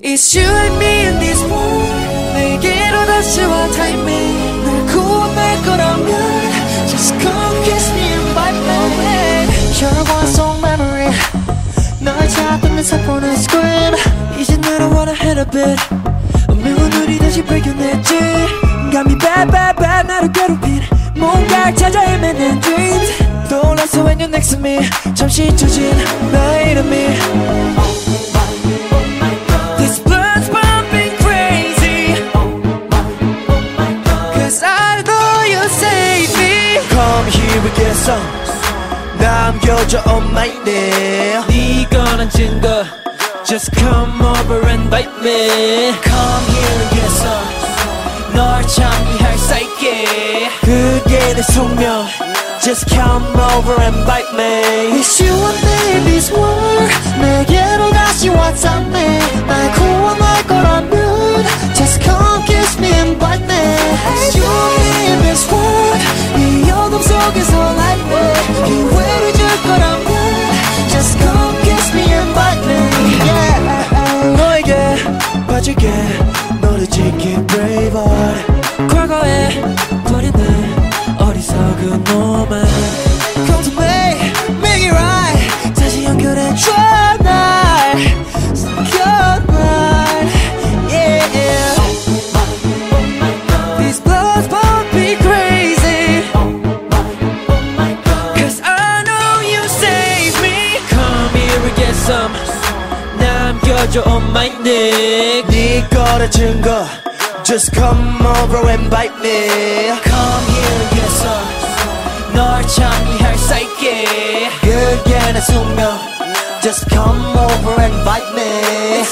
It's you and me in this world 내게로 다시 와 timing 날 구원할 거라면 Just come kiss me and bite me 혈관 속 memory 널 찾던 내 사포는 scream 이제 너를 wanna hit a bit 운명은 우리 다시 발견했지 감이 bad bad bad 나를 괴롭힌 뭔가를 찾아 헤매는 dreams 떠올랐어 when you're next to me 잠시 잊혀진 나의 이름이 This Come here we get some 남겨줘 on my name 네가 난 증거 Just come over and bite me Come here and get some 널 참이할 사이게 그게 내 숙명 Just come over and bite me It's you and me in this world 내게로 다시 왔잖네 남겨줘 on my neck 네 거라 증거 Just come over and bite me Come here and get some 널 참이할 사이게 그게 내 숙명 Just come over and bite me